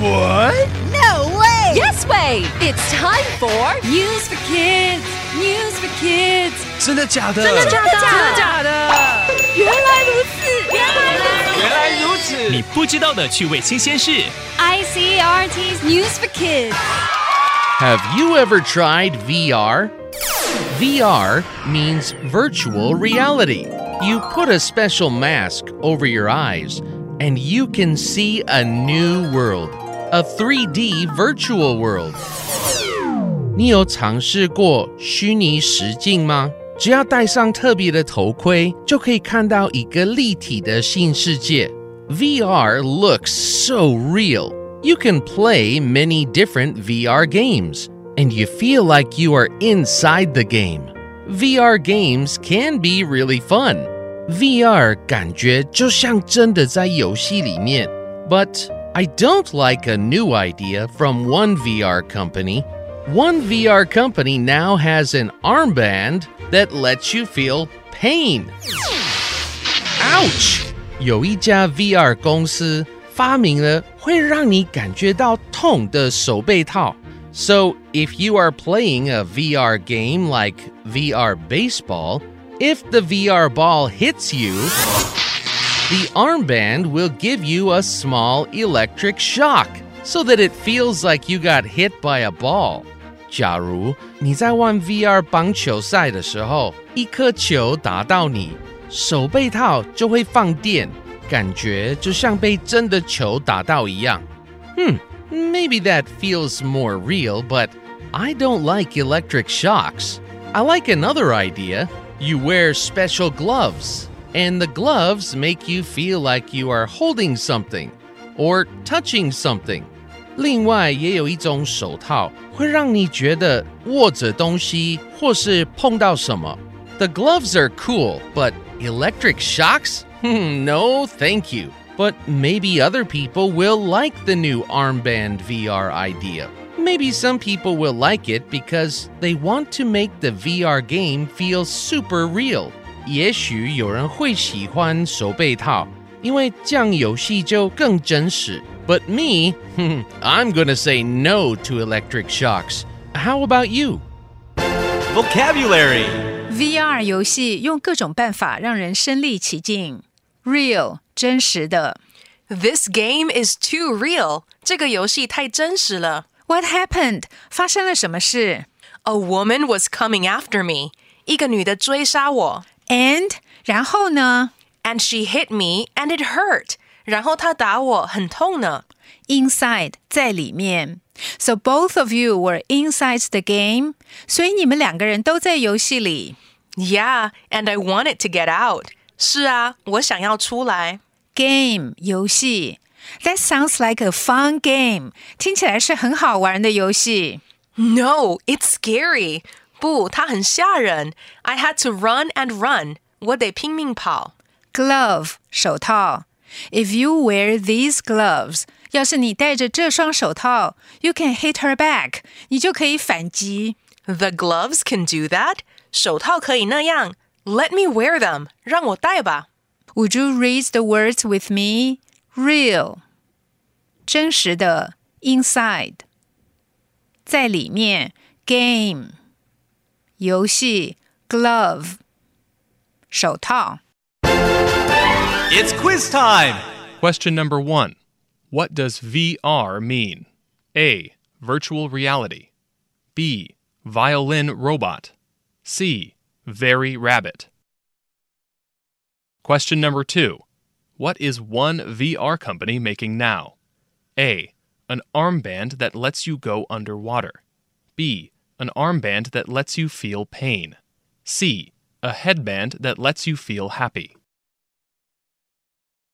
What? No way! Yes way! It's time for News for Kids. News for Kids. 真的假的？真的假的？真的假的？原来如此，原来如此。原来如此。你不知道的趣味新鲜事。 ICRT's News for Kids. Have you ever tried VR? VR means virtual reality. You put a special mask over your eyes and you can see a new world, a 3D virtual world. 你有尝试过虚拟实境吗？只要戴上特别的头盔，就可以看到一个立体的新世界。VR looks so real. You can play many different VR games, and you feel like you are inside the game. VR games can be really fun. VR 感觉就像真的在游戏里面。But I don't like a new idea from one VR company. One VR company now has an armband that lets you feel pain. Ouch! 有一家 VR 公司发明了会让你感觉到痛的手背套。So if you are playing a VR game like VR baseball, if the VR ball hits you, the armband will give you a small electric shock so that it feels like you got hit by a ball. 假如你在玩 VR 棒球赛的时候，一颗球打到你，手背套就会放电，感觉就像被真的球打到一样。Hmm, maybe that feels more real, but I don't like electric shocks. I like another idea. You wear special gloves, and the gloves make you feel like you are holding something or touching something. 另外，也有一种手套会让你觉得握着东西或是碰到什么。The gloves are cool, but electric shocks? Hmm, no, thank you. But maybe other people will like the new armband VR idea. Maybe some people will like it because they want to make the VR game feel super real. 也许有人会喜欢手背套，因为这样游戏就更真实。But me, I'm gonna say no to electric shocks. How about you? Vocabulary. VR 游戏用各种办法让人身临其境。Real 真实的。 This game is too real. 这个游戏太真实了。 What happened？发生了什么事 A woman was coming after me. 一个女的追杀我 ？And 然后呢，and she hit me and it hurt. 然后她打我，很痛呢。 ？Inside 在里面。So both of you were inside the game。所以你们两个人都在游戏里。 Yeah, and I wanted to get out. 是啊，我想要出来。 Game 游戏。That sounds like a fun game。听起来是很好玩的游戏。 No, it's scary. 不，它很吓人。I had to run and run. 我得拼命跑。 Glove 手套。If you wear these gloves，要是你戴着这双手套，you can hit her back，你就可以反击。 The gloves can do that. 手套可以那样。Let me wear them. 让我戴吧。 Would you read the words with me? Real，真实的；inside，在里面；game， 游戏；glove，手套。 It's quiz time. Question number one What does VR mean? A. Virtual reality. B. Violin robot. C. Very rabbit. Question number two What is one VR company making now? A. An armband that lets you go underwater. B. An armband that lets you feel pain. C. A headband that lets you feel happy.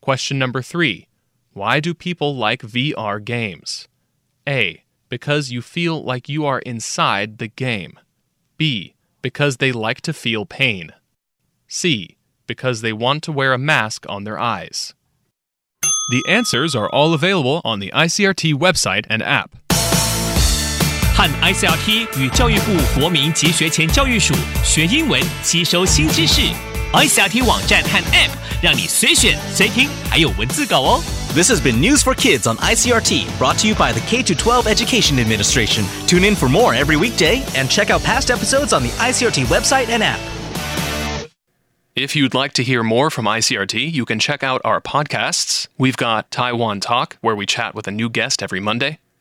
Question number three Why do people like VR games? A. Because you feel like you are inside the game. B. Because they like to feel pain. C. Because they want to wear a mask on their eyes. The answers are all available on the ICRT website and app. 和 ICRT 与教育部国民及学前教育署学英文，吸收新知识。ICRT 网站和 App 让你随选随听，还有文字稿哦。 This has been News for Kids on ICRT, brought to you by the K 12 Education Administration. Tune in for more every weekday and check out past episodes on the ICRT website and app. If you'd like to hear more from ICRT, you can check out our podcasts. We've got Taiwan Talk, where we chat with a new guest every Monday,